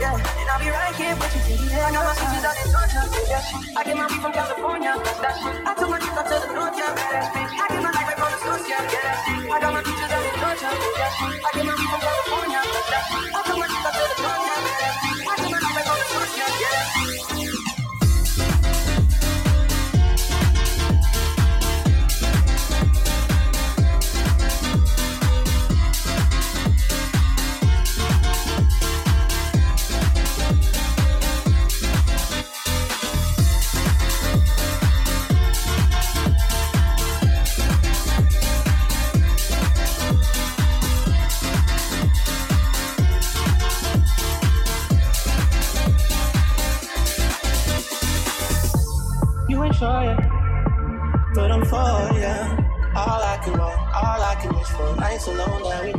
yeah. Then I'll be right here with you till. I got my sisters out in Georgia, yeah. I get my weed from California, that shit. I took my trip up to the north, yeah, that's bitch. I get my life right from the source, yeah, yeah, that's it. I got my features out in Georgia, yeah. I get my weed from California, that shit. I took my trip up to the north, yeah.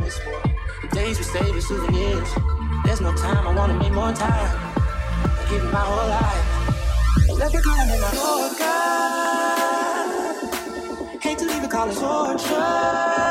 The Days we save as souvenirs. There's no time, I wanna make more time. I give my whole life. Let the climb in my whole God. Hate to leave it, call it torture.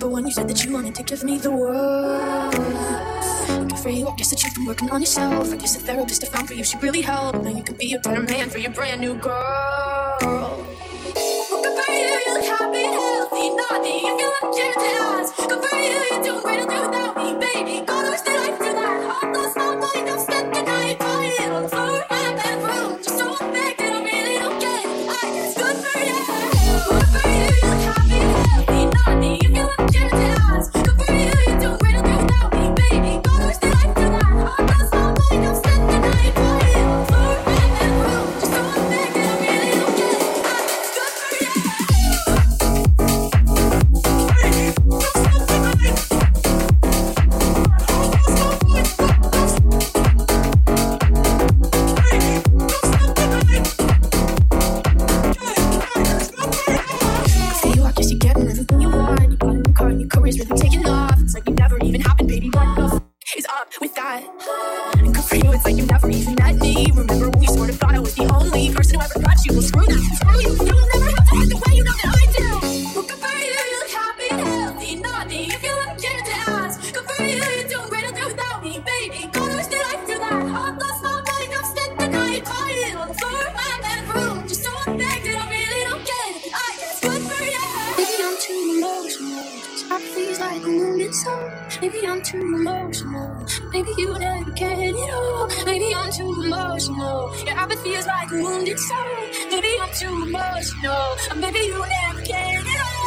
I'm one you said that you wanted to give me the world. Good for you, I guess that you've been working on yourself. I guess the therapist I found for you should really help. Now you could be a better man for your brand new girl. Good for you, you look happy, healthy, naughty. If you look your eyes. Good for you, you're doing great without me, baby. Go to emotional. Your apathy is like a wounded soul. Maybe I'm too emotional, or maybe you never get it all.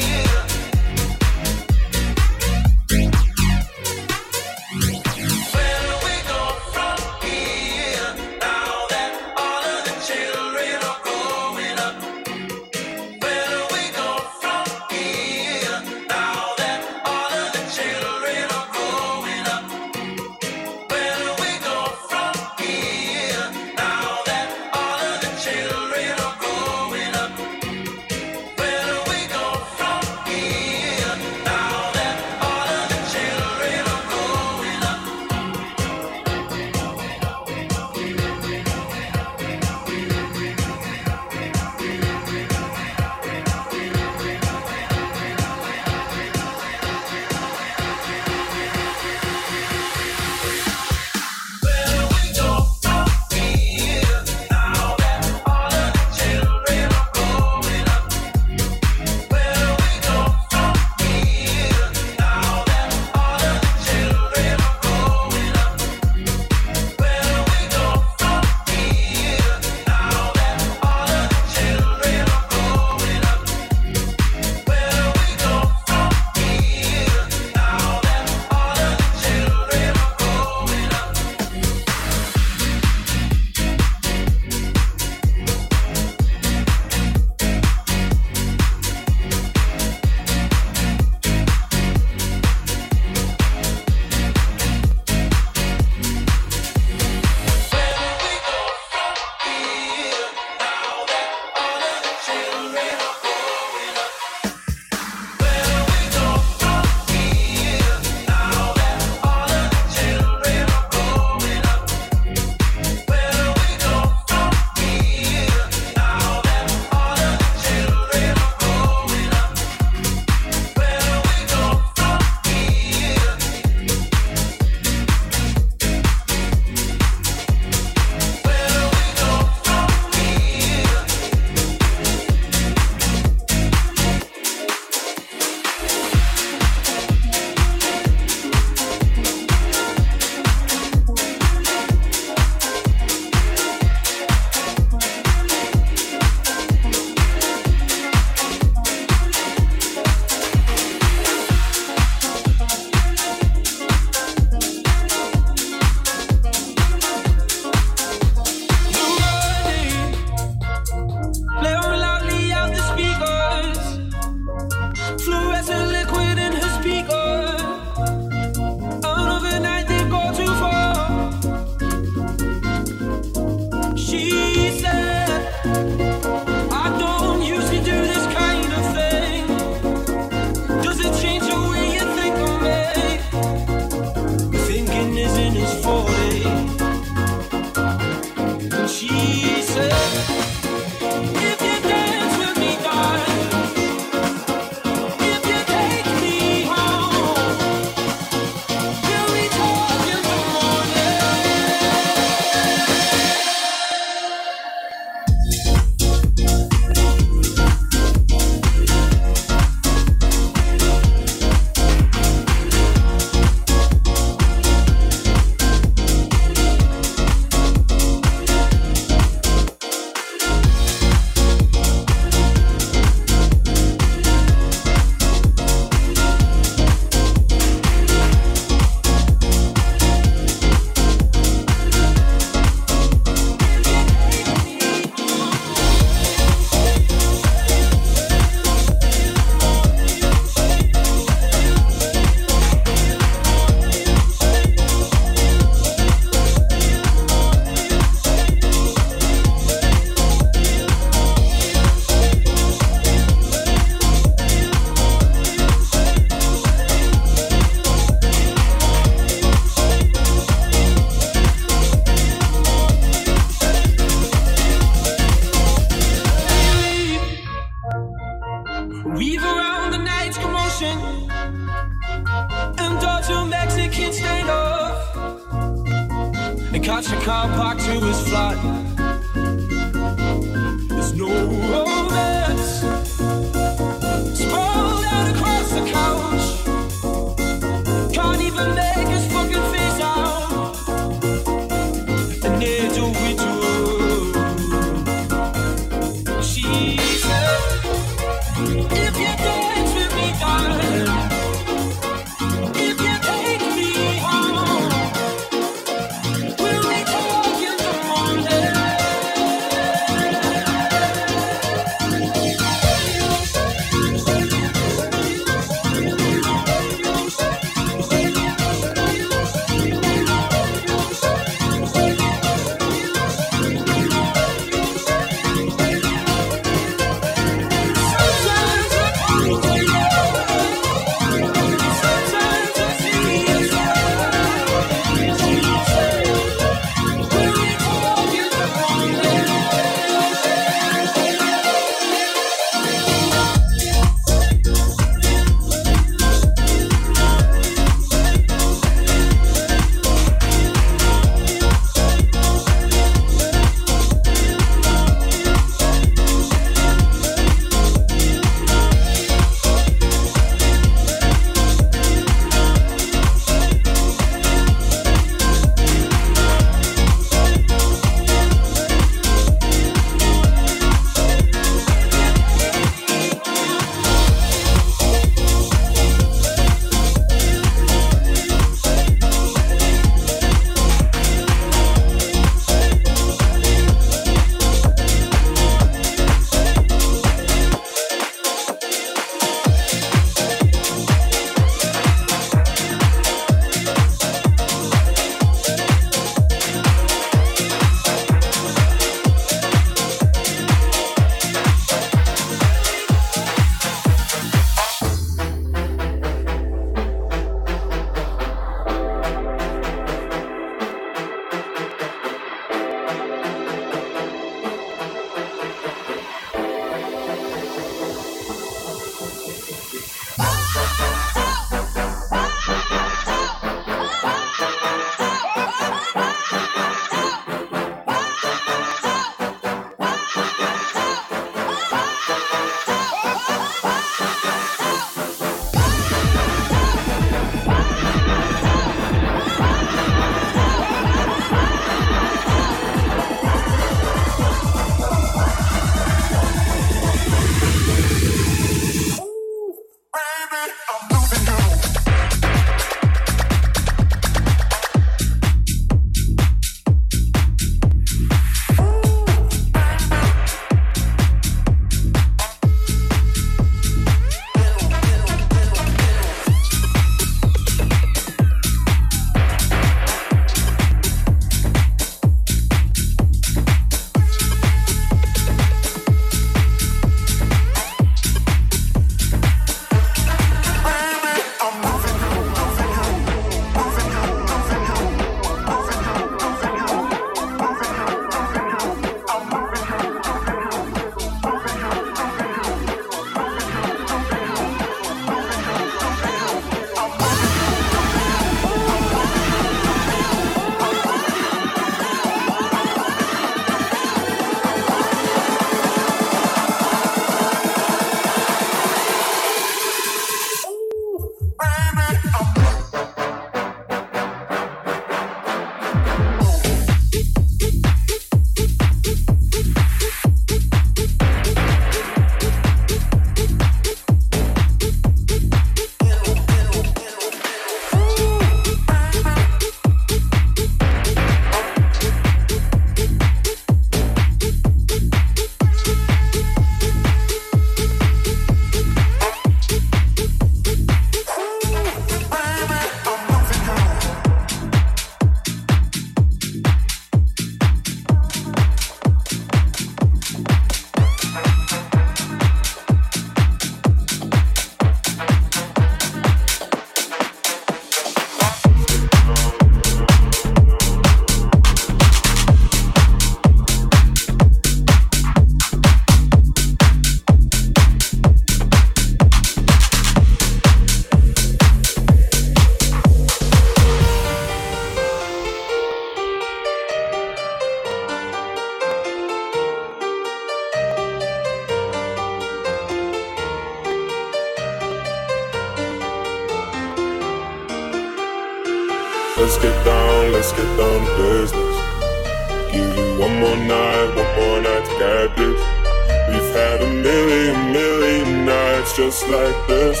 Just like this.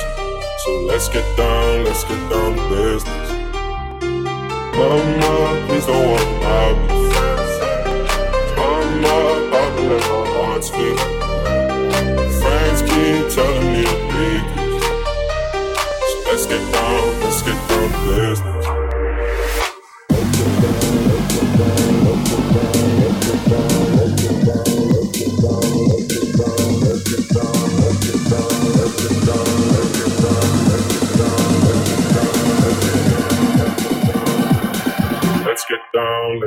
So let's get down, let's get down to business. Mama, please don't walk out me. Mama, about to let my heart speak. Friends keep telling me to leave. So let's get down, let's get down to business.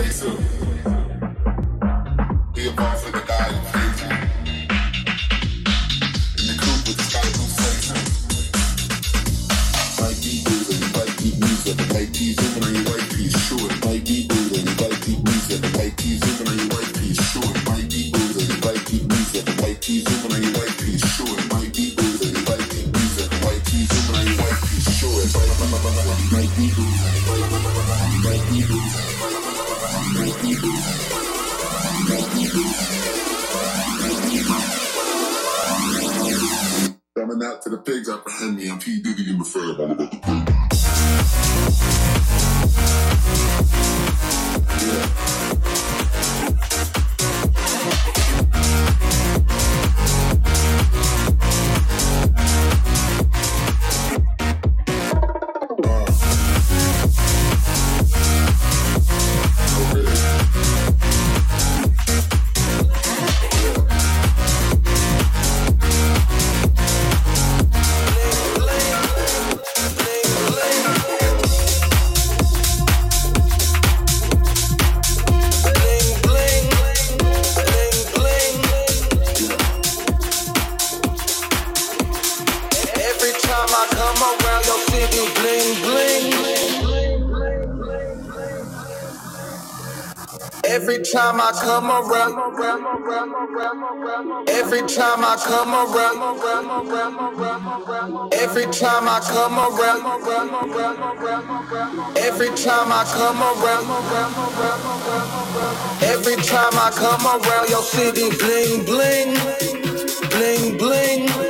Flex up. Time I come around, every time I come around, every time I come around, every time I come around, every time I come around your city, bling, bling bling, bling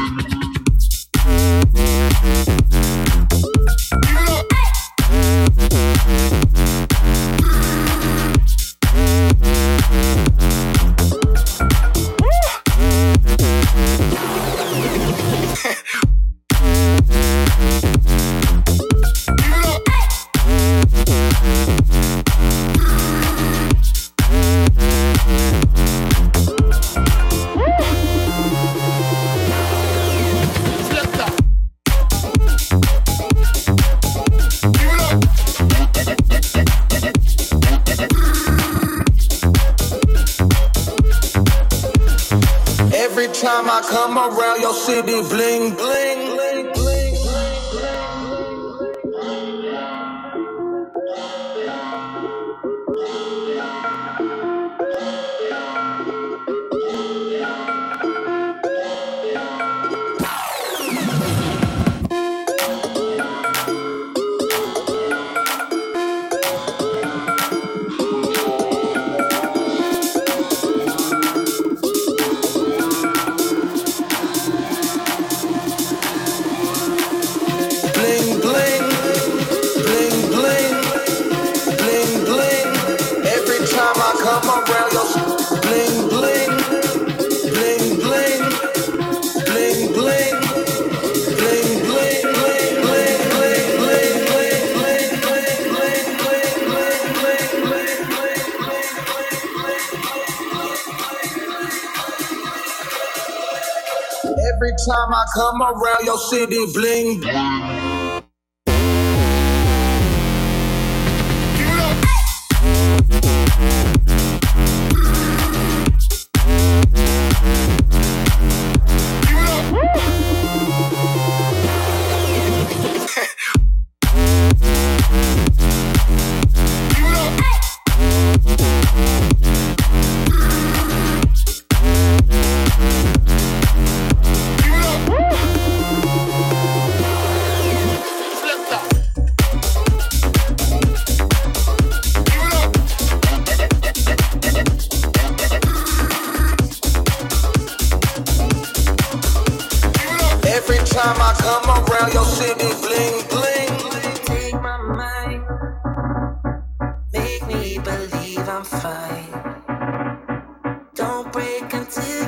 come around your city, bling. hear Don't break until.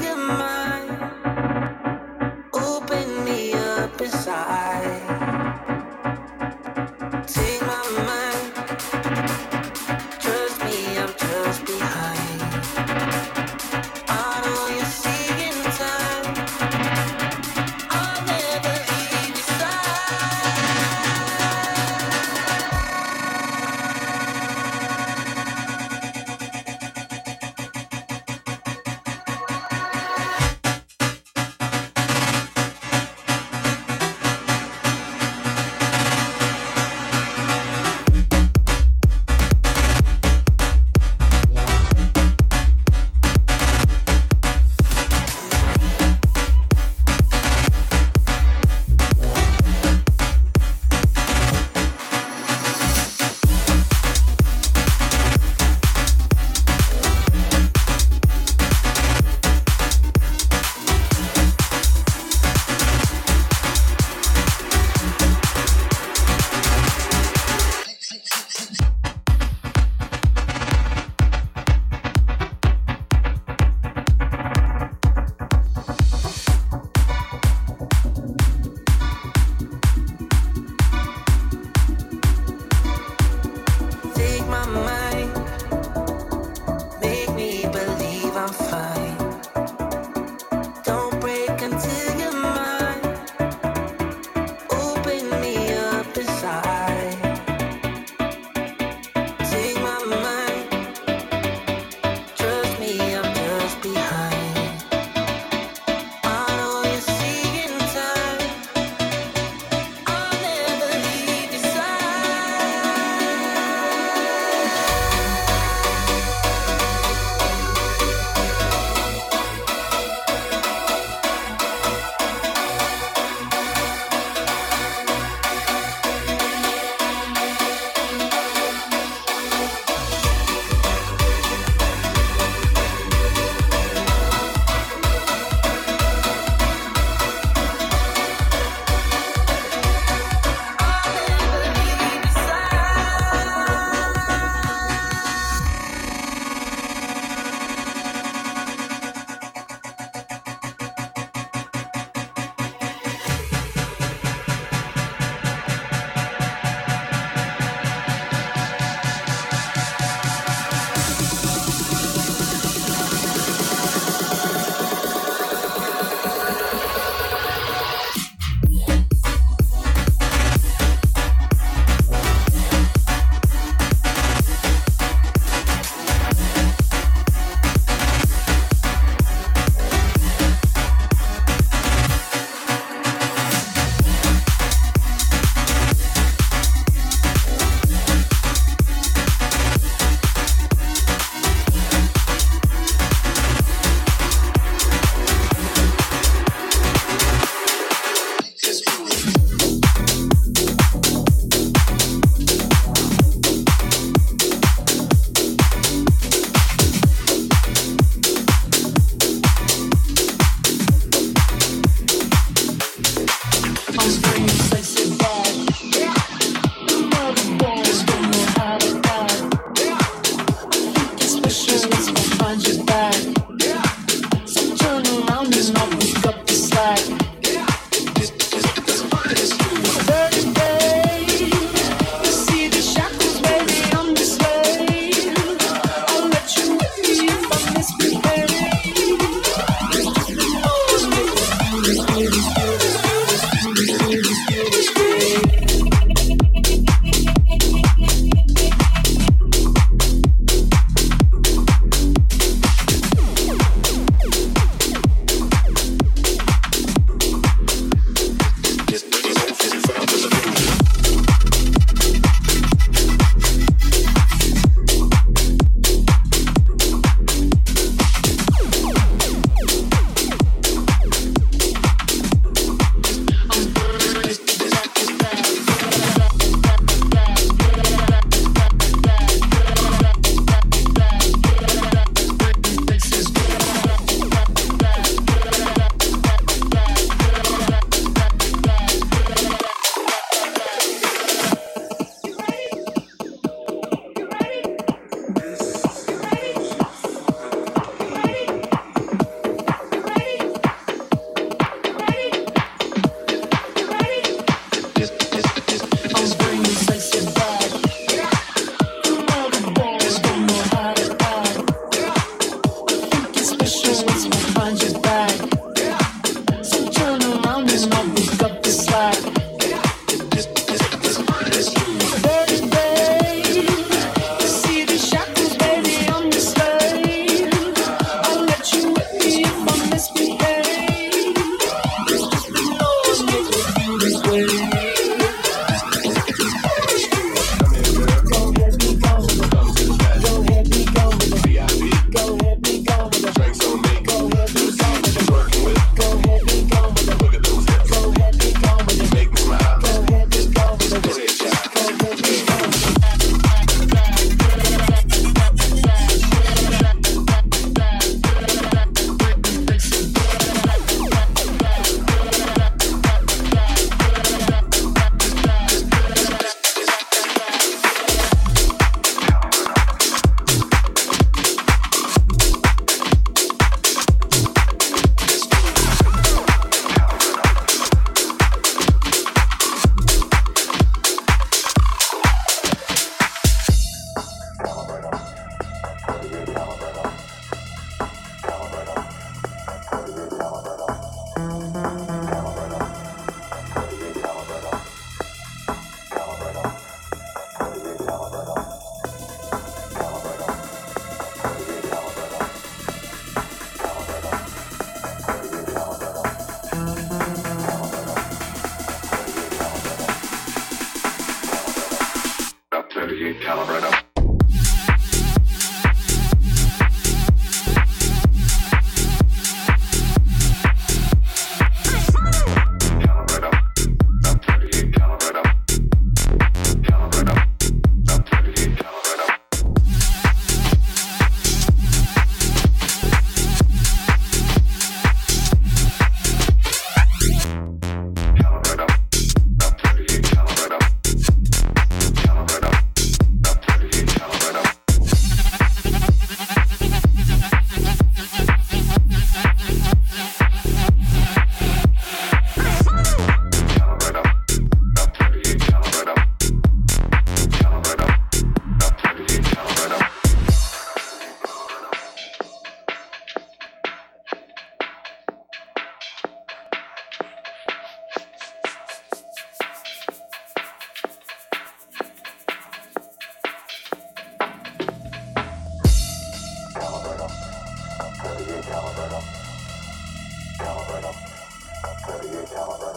Calibrate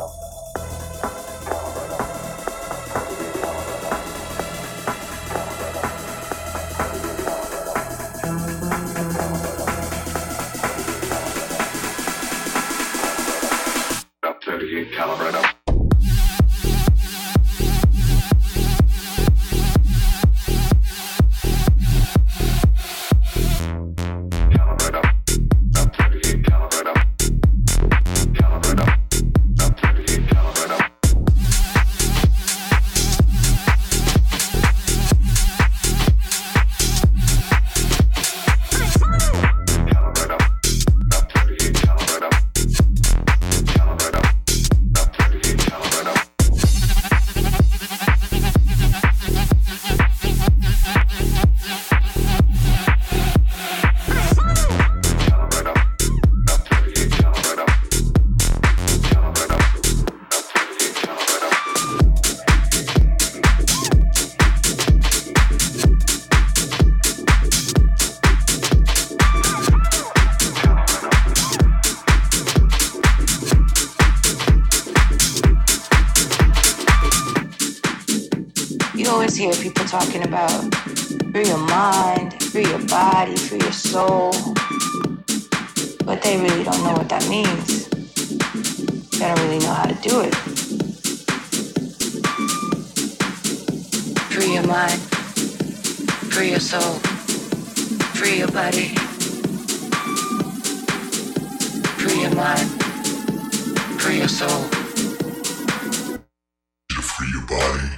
up. Do it. Free your mind, free your soul, free your body. Free your mind, free your soul. Free your body.